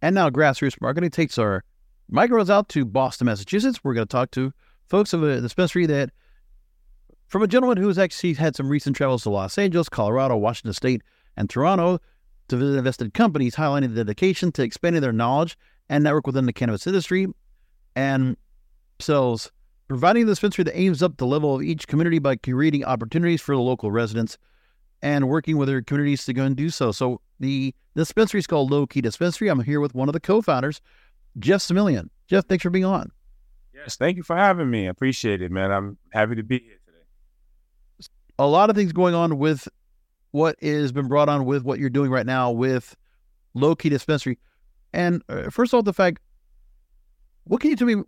And now Grassroots Marketing takes our microphones out to Boston, Massachusetts. We're going to talk to folks of uh, a dispensary that, from a gentleman who's actually had some recent travels to Los Angeles, Colorado, Washington State, and Toronto to visit invested companies, highlighting the dedication to expanding their knowledge and network within the cannabis industry, and sells providing the dispensary that aims up the level of each community by creating opportunities for the local residents and working with their communities to go and do so. So the dispensary is called Lowkey Dispensary. I'm here with one of the co-founders, Jeff Similien. Jeff, thanks for being on. Yes, thank you for having me. I appreciate it, man. I'm happy to be here today. A lot of things going on with what has been brought on with what you're doing right now with Lowkey Dispensary. And uh, first of all, the fact, what can you tell me?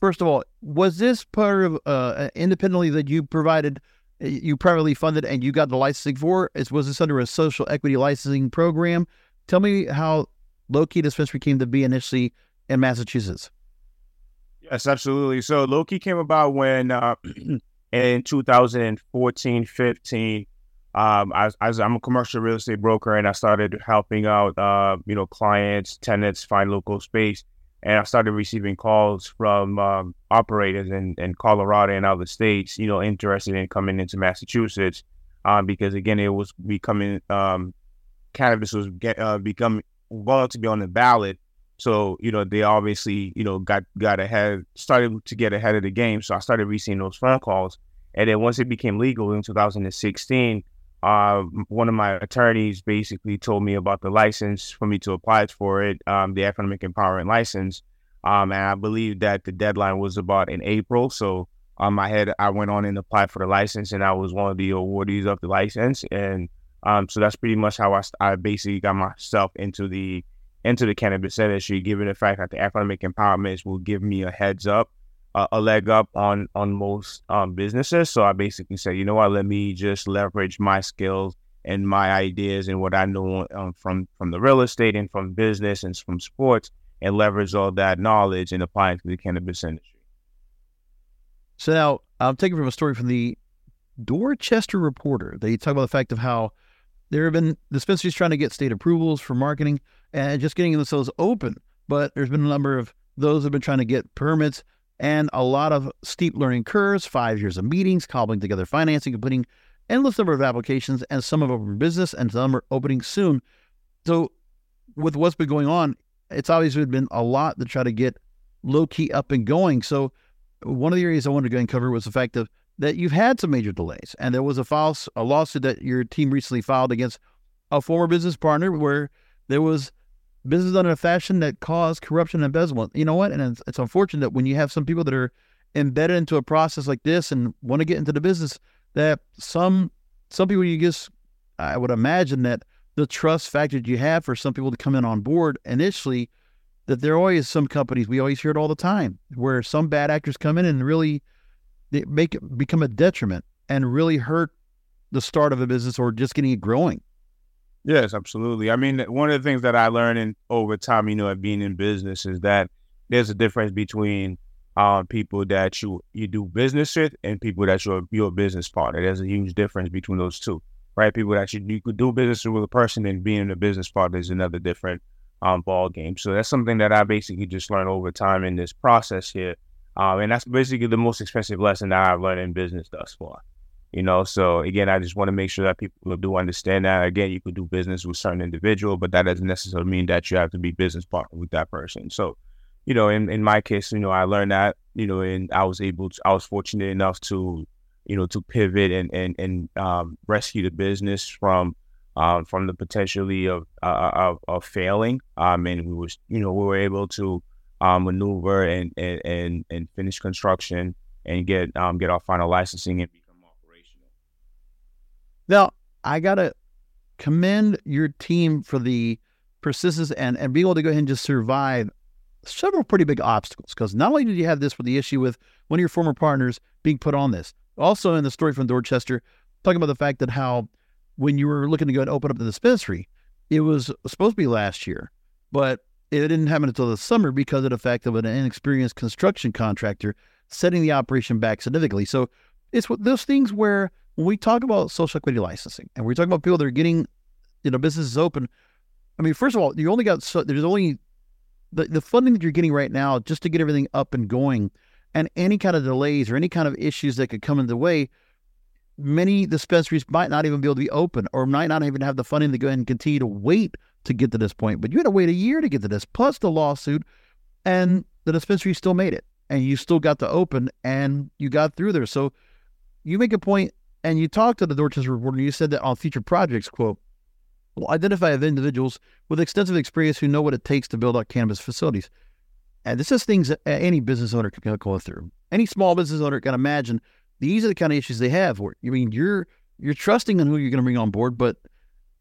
First of all, was this part of uh, independently that you provided you privately funded and you got the licensing for? Is was this under a social equity licensing program? Tell me how Lowkey Dispensary came to be initially in Massachusetts. Yes, absolutely. So Lowkey came about when uh, in 2014, 15, um, I, am a commercial real estate broker and I started helping out, uh, you know, clients, tenants find local space and I started receiving calls from um, operators in, in Colorado and other states, you know, interested in coming into Massachusetts, um, because again, it was becoming um, cannabis was get, uh, becoming going to be on the ballot. So you know, they obviously you know got got ahead, started to get ahead of the game. So I started receiving those phone calls, and then once it became legal in 2016. Uh, one of my attorneys basically told me about the license for me to apply for it, um, the economic empowerment license. Um, and I believe that the deadline was about in April. So um, I had I went on and applied for the license, and I was one of the awardees of the license. And um, so that's pretty much how I, I basically got myself into the into the cannabis industry, given the fact that the economic empowerment will give me a heads up a, a leg up on on most um, businesses. So I basically said, you know what, let me just leverage my skills and my ideas and what I know um, from from the real estate and from business and from sports, and leverage all that knowledge and apply it to the cannabis industry. So now I'm taking from a story from the Dorchester Reporter. They talk about the fact of how there have been dispensaries trying to get state approvals for marketing and just getting themselves open, but there's been a number of those have been trying to get permits and a lot of steep learning curves, five years of meetings, cobbling together financing, completing endless number of applications, and some of them are business and some are opening soon. So, with what's been going on, it's obviously been a lot to try to get Lowkey up and going. So, one of the areas I wanted to go and cover was the fact of that you've had some major delays, and there was a false a lawsuit that your team recently filed against a former business partner where there was business done in a fashion that caused corruption and embezzlement. You know what? And it's, it's unfortunate that when you have some people that are embedded into a process like this and want to get into the business, that some some people you just I would imagine that the trust factor that you have for some people to come in on board initially, that there always some companies we always hear it all the time where some bad actors come in and really they make become a detriment and really hurt the start of a business or just getting it growing. Yes, absolutely. I mean, one of the things that I learned in, over time, you know, of being in business is that there's a difference between um, people that you you do business with and people that you're your business partner. There's a huge difference between those two, right? People that you, you could do business with a person and being a business partner is another different um, ball game. So that's something that I basically just learned over time in this process here, um, and that's basically the most expensive lesson that I've learned in business thus far. You know, so again, I just want to make sure that people do understand that. Again, you could do business with certain individual, but that doesn't necessarily mean that you have to be business partner with that person. So, you know, in, in my case, you know, I learned that, you know, and I was able to, I was fortunate enough to, you know, to pivot and and and um, rescue the business from um, from the potentially of, uh, of of failing. Um, and we was, you know, we were able to um, maneuver and, and and and finish construction and get um, get our final licensing and now, I got to commend your team for the persistence and, and being able to go ahead and just survive several pretty big obstacles. Because not only did you have this with the issue with one of your former partners being put on this, also in the story from Dorchester, talking about the fact that how when you were looking to go and open up the dispensary, it was supposed to be last year, but it didn't happen until the summer because of the fact of an inexperienced construction contractor setting the operation back significantly. So it's those things where when we talk about social equity licensing and we talk about people that are getting, you know, businesses open. I mean, first of all, you only got so there's only the, the funding that you're getting right now just to get everything up and going and any kind of delays or any kind of issues that could come in the way, many dispensaries might not even be able to be open or might not even have the funding to go ahead and continue to wait to get to this point. But you had to wait a year to get to this, plus the lawsuit, and the dispensary still made it. And you still got to open and you got through there. So you make a point and you talked to the Dorchester reporter you said that on future projects, quote, will identify individuals with extensive experience who know what it takes to build out cannabis facilities. And this is things that any business owner can go through. Any small business owner can imagine these are the kind of issues they have. Where I mean, you're you're trusting in who you're going to bring on board, but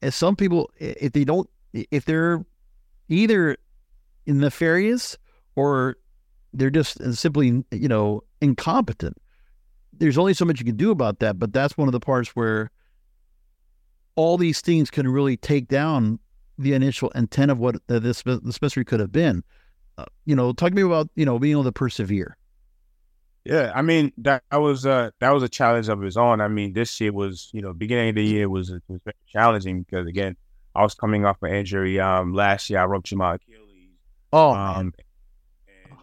as some people, if they don't, if they're either nefarious or they're just simply, you know, incompetent, there's only so much you can do about that. But that's one of the parts where all these things can really take down the initial intent of what this dispensary could have been. Uh, you know, talk to me about you know being able to persevere. Yeah, I mean that, that was uh that was a challenge of its own. I mean, this year was you know beginning of the year was was very challenging because again I was coming off an injury. Um, last year I ruptured my Achilles. Oh, um,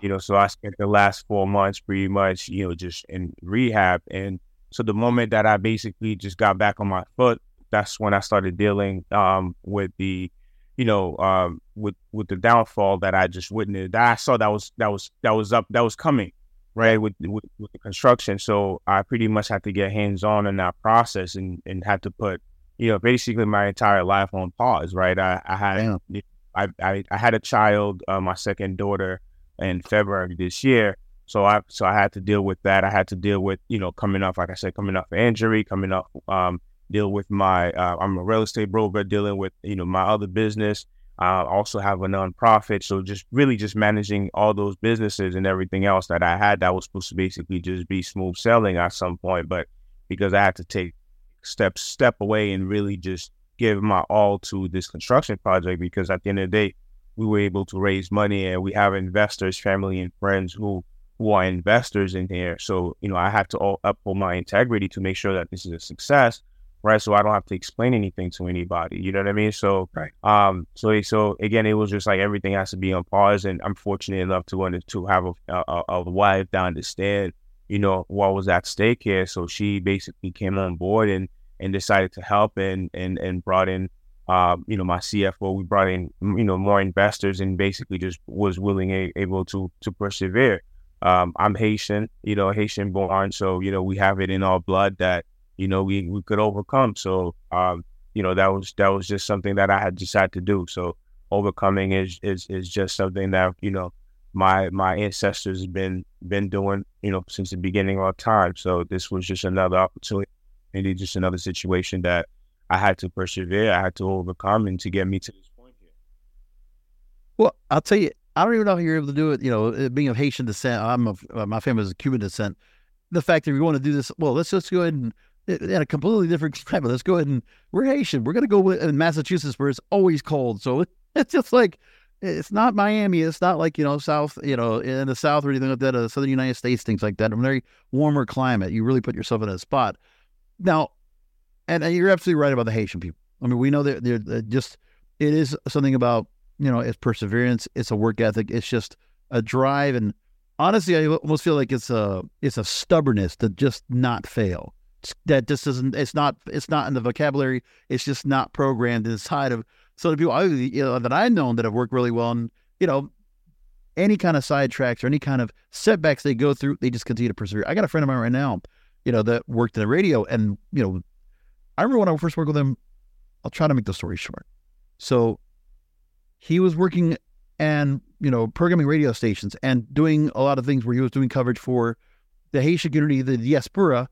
you know, so I spent the last four months pretty much you know just in rehab, and so the moment that I basically just got back on my foot, that's when I started dealing um with the you know, um, with with the downfall that I just witnessed, I saw that was that was that was up that was coming, right, with with, with the construction. So I pretty much had to get hands on in that process and and had to put, you know, basically my entire life on pause, right. I, I had I, I, I had a child, uh, my second daughter, in February this year. So I so I had to deal with that. I had to deal with you know coming off, like I said, coming off injury, coming off um, deal with my uh, I'm a real estate broker dealing with you know my other business. I also have a nonprofit, so just really just managing all those businesses and everything else that I had that was supposed to basically just be smooth selling at some point, but because I had to take step step away and really just give my all to this construction project because at the end of the day we were able to raise money and we have investors family and friends who who are investors in here so you know i have to all uphold my integrity to make sure that this is a success right? So I don't have to explain anything to anybody. You know what I mean? So, right. um, so so again, it was just like everything has to be on pause, and I'm fortunate enough to to have a, a, a wife that understand, you know, what was at stake here. So she basically came on board and and decided to help and and and brought in. Um, you know, my CFO, we brought in, you know, more investors and basically just was willing, a, able to to persevere. Um, I'm Haitian, you know, Haitian born, so you know we have it in our blood that you know, we, we could overcome. So, um, you know, that was that was just something that I had decided to do. So overcoming is is is just something that, you know, my my ancestors have been been doing, you know, since the beginning of time. So this was just another opportunity, just another situation that I had to persevere, I had to overcome and to get me to this point here. Well, I'll tell you, I don't even know how you're able to do it. You know, being of Haitian descent, I'm of uh, my family is Cuban descent. The fact that we want to do this, well, let's just go ahead and in a completely different climate. Let's go ahead and we're Haitian. We're going to go in Massachusetts where it's always cold. So it's just like, it's not Miami. It's not like, you know, South, you know, in the South or anything like that, uh, Southern United States, things like that. A very warmer climate. You really put yourself in a spot. Now, and, and you're absolutely right about the Haitian people. I mean, we know that they're, they're just, it is something about, you know, it's perseverance. It's a work ethic. It's just a drive. And honestly, I almost feel like it's a, it's a stubbornness to just not fail that just isn't it's not it's not in the vocabulary it's just not programmed inside of so the people I, you know, that I've known that have worked really well and you know any kind of sidetracks or any kind of setbacks they go through they just continue to persevere I got a friend of mine right now you know that worked in the radio and you know I remember when I first worked with him I'll try to make the story short so he was working and you know programming radio stations and doing a lot of things where he was doing coverage for the Haitian community the diaspora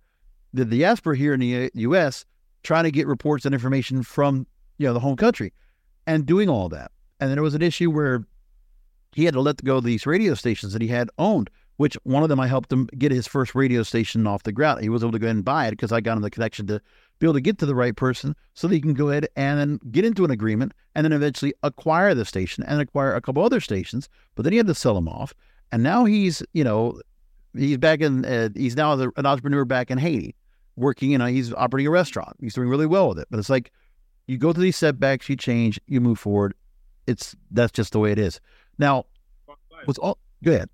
the diaspora here in the U.S. trying to get reports and information from you know the home country, and doing all that. And then there was an issue where he had to let go of these radio stations that he had owned, which one of them I helped him get his first radio station off the ground. He was able to go ahead and buy it because I got him the connection to be able to get to the right person so that you can go ahead and then get into an agreement and then eventually acquire the station and acquire a couple other stations. But then he had to sell them off. And now he's, you know, he's back in, uh, he's now an entrepreneur back in Haiti working, you know, he's operating a restaurant. He's doing really well with it. But it's like you go through these setbacks, you change, you move forward. It's, that's just the way it is. Now, what's all, go ahead.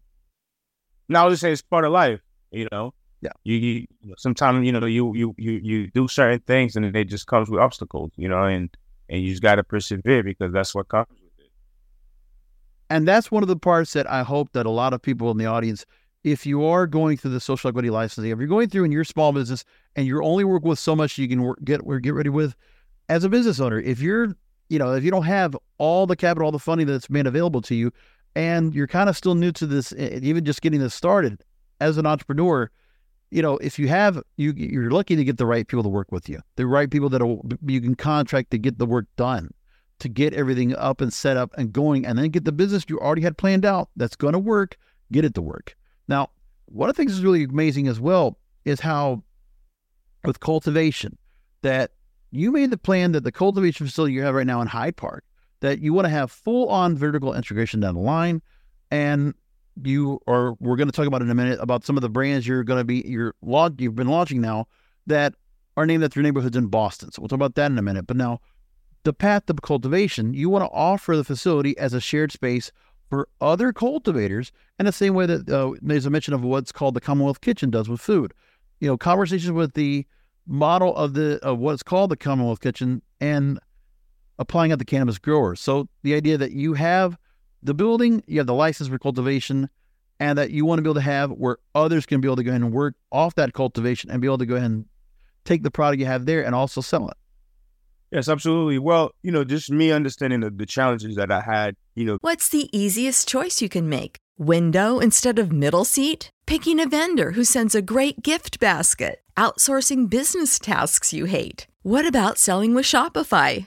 Now, I was just saying it's part of life, you know? Yeah. You, you sometimes you know you you you you do certain things and it just comes with obstacles, you know, and and you just got to persevere because that's what comes with it. And that's one of the parts that I hope that a lot of people in the audience, if you are going through the social equity licensing, if you're going through in your small business and you're only work with so much you can work, get or get ready with, as a business owner, if you're you know if you don't have all the capital, all the funding that's made available to you, and you're kind of still new to this, even just getting this started as an entrepreneur you know, if you have you you're lucky to get the right people to work with you, the right people that you can contract to get the work done, to get everything up and set up and going, and then get the business you already had planned out that's going to work, get it to work. Now, one of the things that's really amazing as well is how with cultivation that you made the plan that the cultivation facility you have right now in Hyde Park that you want to have full on vertical integration down the line and you or we're going to talk about in a minute about some of the brands you're going to be you're you've been launching now that are named after neighborhoods in Boston. So we'll talk about that in a minute. But now, the path to cultivation, you want to offer the facility as a shared space for other cultivators, and the same way that uh, there's a mention of what's called the Commonwealth Kitchen does with food. You know, conversations with the model of the of what's called the Commonwealth Kitchen and applying at the cannabis growers. So the idea that you have the building, you have the license for cultivation, and that you want to be able to have where others can be able to go ahead and work off that cultivation and be able to go ahead and take the product you have there and also sell it. Yes, absolutely. Well, you know, just me understanding the, the challenges that I had, you know. What's the easiest choice you can make? Window instead of middle seat? Picking a vendor who sends a great gift basket? Outsourcing business tasks you hate? What about selling with Shopify?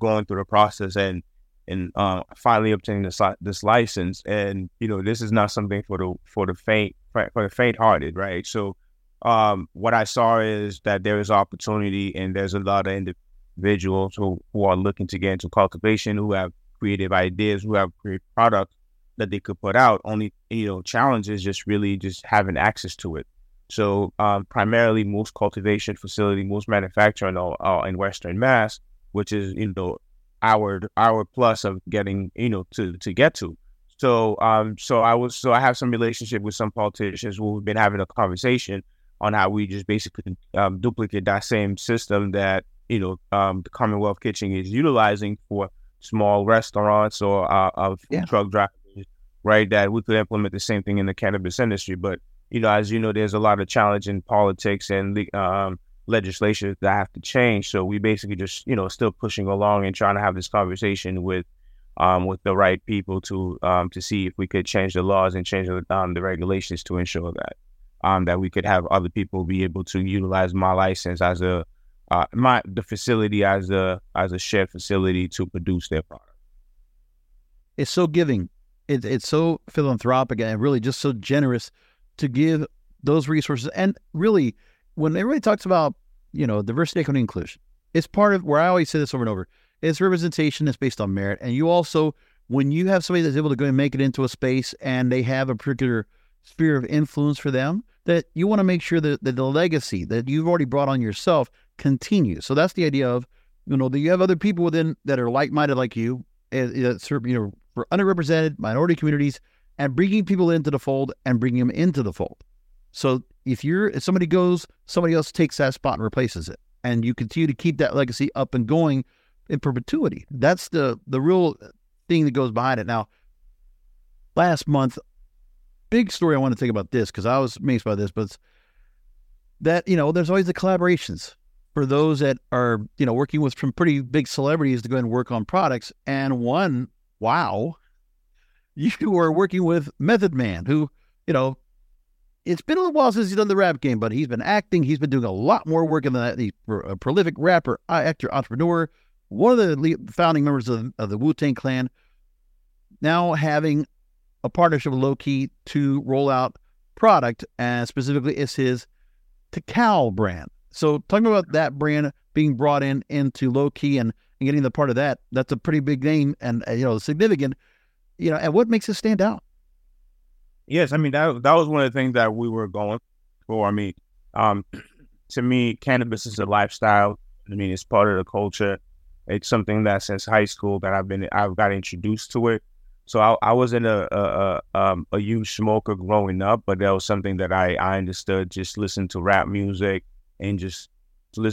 going through the process and and uh, finally obtaining this this license. And you know, this is not something for the for the faint for the faint-hearted, right? So, um, what I saw is that there is opportunity, and there's a lot of individuals who, who are looking to get into cultivation, who have creative ideas, who have great products that they could put out. Only you know, challenge is just really just having access to it. So, um, primarily, most cultivation facility, most manufacturing are in Western Mass which is you know hour hour plus of getting you know to to get to. So um so I was so I have some relationship with some politicians who've been having a conversation on how we just basically um, duplicate that same system that you know um, the Commonwealth Kitchen is utilizing for small restaurants or uh, of yeah. truck drivers, right? That we could implement the same thing in the cannabis industry, but you know, as you know, there's a lot of challenge in politics and um, legislation that have to change. So we basically just, you know, still pushing along and trying to have this conversation with um, with the right people to um, to see if we could change the laws and change the, um, the regulations to ensure that um, that we could have other people be able to utilize my license as a uh, my the facility as a as a shared facility to produce their product. It's so giving. It, it's so philanthropic and really just so generous to give those resources. And really, when everybody talks about you know diversity, equity, inclusion, it's part of where I always say this over and over. It's representation that's based on merit, and you also when you have somebody that's able to go and make it into a space and they have a particular sphere of influence for them, that you want to make sure that, that the legacy that you've already brought on yourself continues. So that's the idea of, you know, that you have other people within that are like-minded like you, eh, eh, that serve, you know, for underrepresented minority communities, and bringing people into the fold and bringing them into the fold. So if you're if somebody goes, somebody else takes that spot and replaces it, and you continue to keep that legacy up and going in perpetuity. That's the the real thing that goes behind it. Now, last month, big story I want to think about this because I was amazed by this, but that, you know, there's always the collaborations for those that are, you know, working with some pretty big celebrities to go and work on products. And one, wow, you were working with Method Man, who, you know, it's been a little while since he's done the rap game, but he's been acting. He's been doing a lot more work than that. He's a prolific rapper, actor, entrepreneur, one of the founding members of, of the Wu Tang Clan, now having a partnership with Lowkey to roll out product, and specifically it's his Tical brand. So talking about that brand being brought in into Lowkey and, and getting the part of that, that's a pretty big name and uh, you know significant. You know, and what makes it stand out? Yes, I mean that that was one of the things that we were going for. I mean, um, to me, cannabis is a lifestyle. I mean, it's part of the culture. It's something that since high school that I've been I've got introduced to it. So I, I wasn't a a, a, um, a huge smoker growing up, but that was something that I, I understood. Just listen to rap music and just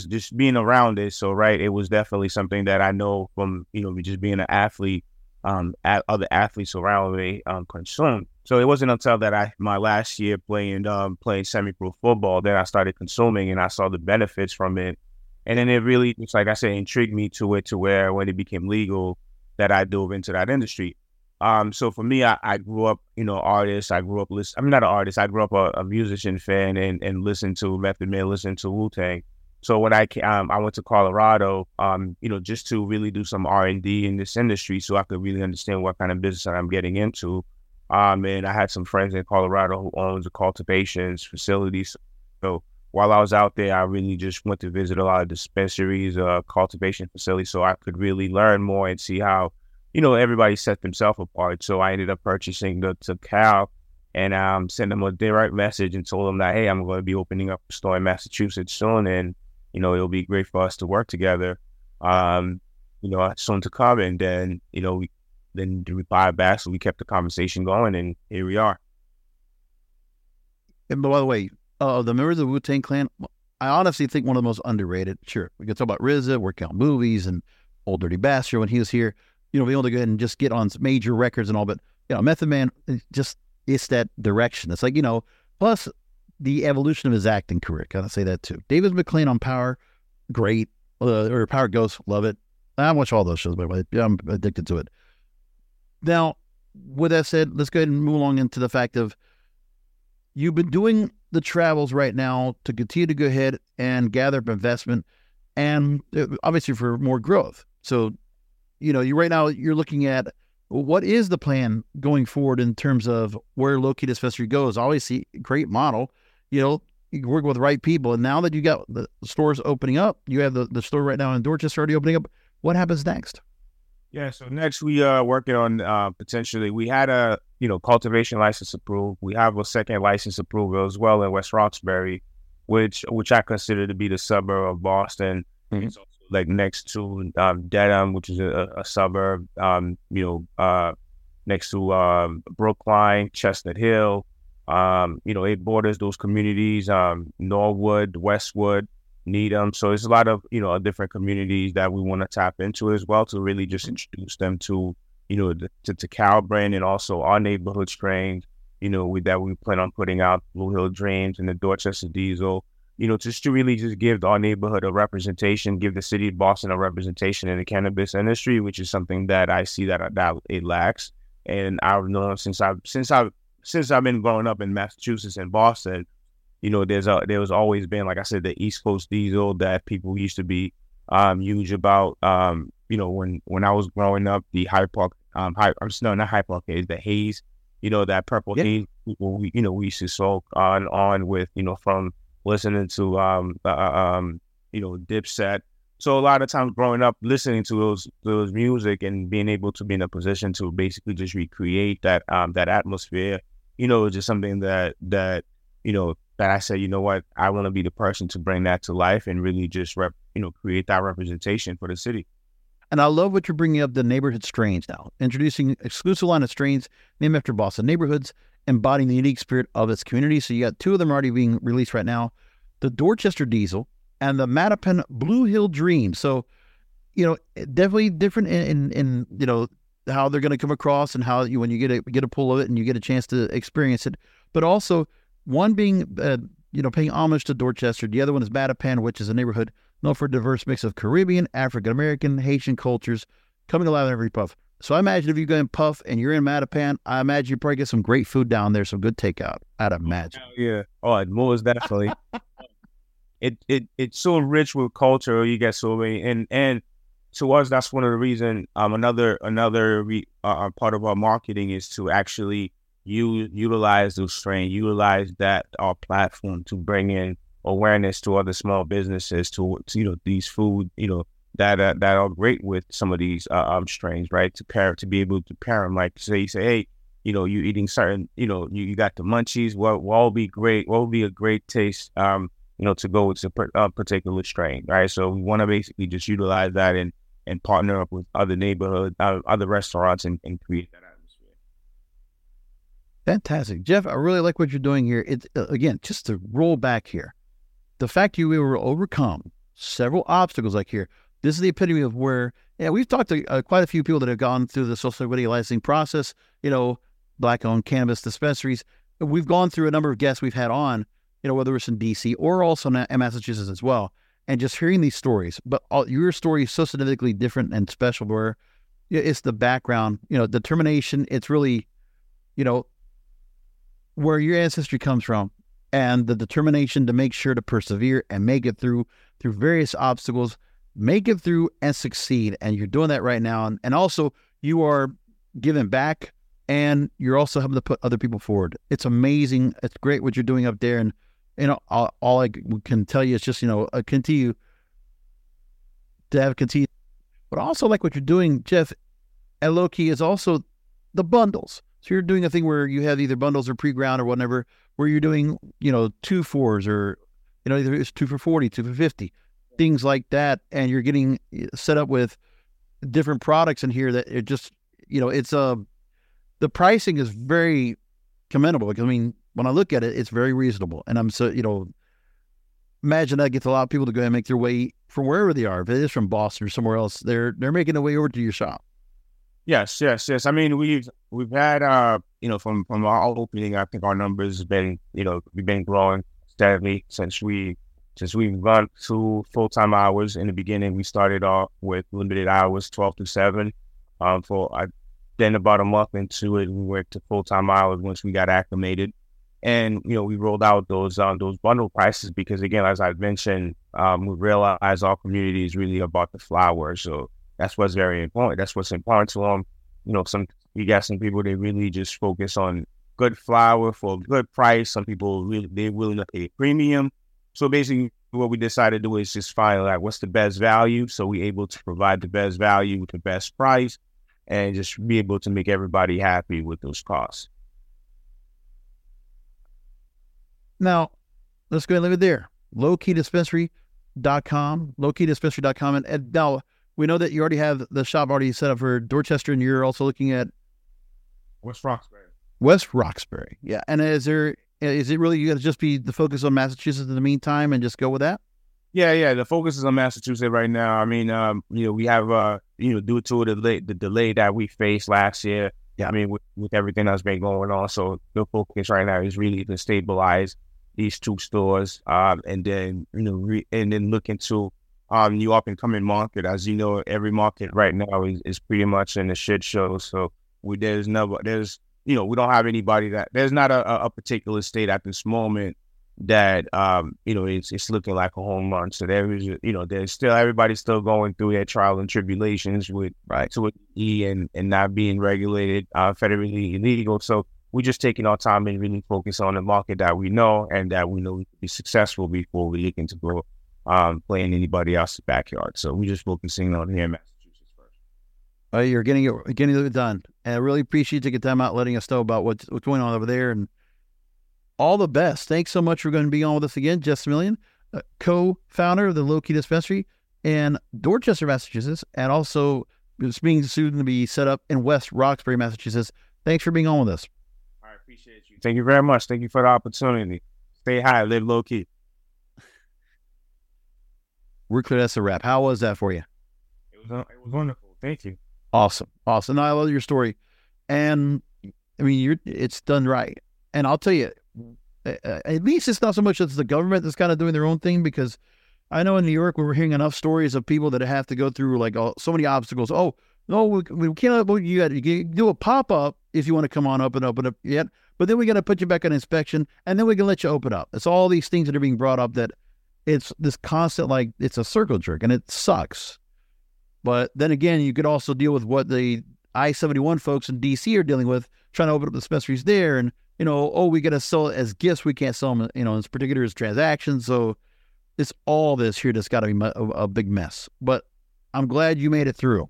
just being around it. So right, it was definitely something that I know from you know just being an athlete, um, at other athletes around me um, consume. So it wasn't until that I my last year playing um playing semi pro football that I started consuming and I saw the benefits from it and then it really, it's like I said, intrigued me to it to where when it became legal that I dove into that industry. Um, so for me, I, I grew up, you know, artist. I grew up listen. I'm not an artist. I grew up a, a musician fan and and listened to Method Man, listen to Wu Tang. So when I um, I went to Colorado, um, you know, just to really do some R and D in this industry, so I could really understand what kind of business I'm getting into. Um, and I had some friends in Colorado who owns a cultivations facilities. So while I was out there, I really just went to visit a lot of dispensaries, uh, cultivation facilities, so I could really learn more and see how, you know, everybody set themselves apart. So I ended up purchasing the Tical and um, sent them a direct message and told them that, hey, I'm going to be opening up a store in Massachusetts soon, and you know, it'll be great for us to work together. Um, you know, I just wanted to come, and then you know, we then we buy back, so we kept the conversation going, and here we are. And by the way, uh, the members of the Wu Tang Clan, I honestly think one of the most underrated. Sure, we could talk about RZA, working on movies, and Ol' Dirty Bastard when he was here. You know, be able to go ahead and just get on major records and all, but you know, Method Man, just it's that direction. It's like you know, plus the evolution of his acting career. Gotta say that too. David McLean on Power, great. Uh, or Power Ghost, love it. I watch all those shows, by the way. I'm addicted to it. Now, with that said, let's go ahead and move along into the fact of you've been doing the travels right now to continue to go ahead and gather up investment and uh, obviously for more growth. So, you know, you right now you're looking at what is the plan going forward in terms of where Lowkey Dispensary goes. Obviously, great model. You know, you work with the right people. And now that you got the stores opening up, you have the, the store right now in Dorchester already opening up. What happens next? Yeah, so next we are working on uh, potentially we had a you know cultivation license approved. We have a second license approval as well in West Roxbury, which which I consider to be the suburb of Boston. Mm-hmm. It's also like next to um, Dedham, which is a, a suburb. Um, you know, uh, next to um, Brookline, Chestnut Hill. Um, you know, it borders those communities. Um, Norwood, Westwood. Needham. So it's a lot of, you know, different communities that we want to tap into as well to really just introduce them to, you know, the, to, Tical brand and also our neighborhood strains, you know, with that we plan on putting out Blue Hill Dreams and the Dorchester Diesel, you know, just to really just give our neighborhood a representation, give the city of Boston a representation in the cannabis industry, which is something that I see that, that it lacks. And I've known since I've, since I've, since I've been growing up in Massachusetts and Boston, you know, there's a there was always been, like I said, the East Coast diesel that people used to be um, huge about. Um, you know, when when I was growing up, the Hyde Park, um, Hyde, I'm no, not Hyde Park haze, the haze. You know, that purple haze. We, you know, we used to soak on on with, you know, from listening to um, uh, um, you know, Dipset. So a lot of times growing up, listening to those those music and being able to be in a position to basically just recreate that um that atmosphere, you know, it's just something that that you know that I said, you know what, I want to be the person to bring that to life and really just rep, you know, create that representation for the city. And I love what you're bringing up the neighborhood strains now, introducing exclusive line of strains named after Boston neighborhoods, embodying the unique spirit of its community. So you got two of them already being released right now the Dorchester Diesel and the Mattapan Blue Hill Dream. So, you know, eh, definitely different in, in, in you know, how they're going to come across and how you, when you get a, get a pull of it and you get a chance to experience it, but also one being, uh, you know, paying homage to Dorchester. The other one is Mattapan, which is a neighborhood known for a diverse mix of Caribbean, African American, Haitian cultures coming alive in every puff. So I imagine if you go in Puff and you're in Mattapan, I imagine you probably get some great food down there, some good takeout. I'd imagine. Oh, yeah. Oh, most definitely. it it it's so rich with culture. You get so many, and and to us, that's one of the reason. Um, another another re, uh, uh part of our marketing is to actually you utilize those strain, utilize that our platform to bring in awareness to other small businesses to, to you know these food you know that uh, that are great with some of these uh, um strains right to pair to be able to pair them like say you say hey you know you eating certain you know you, you got the munchies what what be great what will be a great taste um you know to go with a uh, particular strain right so we want to basically just utilize that and and partner up with other neighborhoods, uh, other restaurants and, and create that atmosphere. Fantastic, Jeff. I really like what you're doing here. It uh, again, just to roll back here, the fact you were overcome several obstacles like here. This is the epitome of where, yeah, we've talked to uh, quite a few people that have gone through the social equity licensing process. You know, black-owned cannabis dispensaries. We've gone through a number of guests we've had on. You know, whether it's in D.C. or also in Massachusetts as well, and just hearing these stories. But all, your story is so significantly different and special. Where it's the background, you know, determination. It's really, you know, where your ancestry comes from and the determination to make sure to persevere and make it through through various obstacles make it through and succeed and you're doing that right now and, and also you are giving back and you're also having to put other people forward it's amazing it's great what you're doing up there and you know all, all i can tell you is just you know uh, continue to have continue but also like what you're doing jeff at Lowkey is also the bundles so you're doing a thing where you have either bundles or pre-ground or whatever, where you're doing, you know, two fours or, you know, either it's two for 40, two for 50, things like that. And you're getting eh, set up with different products in here that it just, you know, it's a, uh, the pricing is very commendable. Because, I mean, when I look at it, it's very reasonable. And I'm so, you know, imagine that gets a lot of people to go and make their way from wherever they are. If it is from Boston or somewhere else, they're, they're making their way over to your shop. Yes, yes, yes. I mean, we've we've had uh, you know, from from our opening, I think our numbers have been, you know, we've been growing steadily since we since we've gone to full time hours. In the beginning, we started off with limited hours, twelve to seven. Um, for I, then about a month into it, we went to full time hours once we got acclimated, and you know, we rolled out those um those bundle prices because again, as I mentioned, um, we realized our community is really about the flower, so that's what's very important. That's what's important to them. You know, some you got some people they really just focus on good flower for a good price. Some people really they're willing to pay premium. So basically, what we decided to do is just find like what's the best value. So we able to provide the best value with the best price, and just be able to make everybody happy with those costs. Now, let's go and leave it there. Lowkeydispensary.com, lowkeydispensary.com. And, and now, we know that you already have the shop already set up for Dorchester, and you're also looking at West Roxbury. West Roxbury, yeah. And is there is it really you got to just be the focus on Massachusetts in the meantime and just go with that? Yeah, yeah. The focus is on Massachusetts right now. I mean, um, you know, we have uh, you know, due to the delay, the delay that we faced last year. Yeah, I mean, with, with everything that's been going on, so the focus right now is really to stabilize these two stores, um, and then you know, re- and then look into um, new up and coming market. As you know, every market right now is, is pretty much in a shit show. So we, there's never, there's, you know, we don't have anybody that, there's not a, a particular state at this moment that um, you know it's it's looking like a home run. So there is you know there's still everybody's still going through their trial and tribulations with right to E and and not being regulated uh, federally illegal. So we're just taking our time and really focus on the market that we know and that we know we can be successful before we look into um, playing anybody else's backyard. So we're just focusing on here in Massachusetts first. You're getting it getting it done, and I really appreciate you taking time out letting us know about what's what's going on over there and all the best. Thanks so much for going to be on with us again, Jeff Similien, uh, co-founder of the Lowkey Dispensary in Dorchester, Massachusetts, and also is being soon to be set up in West Roxbury, Massachusetts. Thanks for being on with us. I appreciate you. Thank you very much. Thank you for the opportunity. Stay high, live low key. We're clear that's a wrap. How was that for you? It was uh, it was wonderful. Thank you. Awesome, awesome. No, I love your story, and I mean, you're it's done right. And I'll tell you, at least it's not so much as the government that's kind of doing their own thing because I know in New York we are hearing enough stories of people that have to go through like all, so many obstacles. Oh no, we, we can't. You got to do a pop up if you want to come on up and open up yet, but then we got to put you back on inspection and then we can let you open up. It's all these things that are being brought up that it's this constant like it's a circle jerk and it sucks. But then again, you could also deal with what the I seventy one folks in DC are dealing with, trying to open up the dispensaries there and you know, oh, we got to sell it as gifts. We can't sell them, you know, as particular as transactions. So it's all this here that's got to be a big mess. But I'm glad you made it through.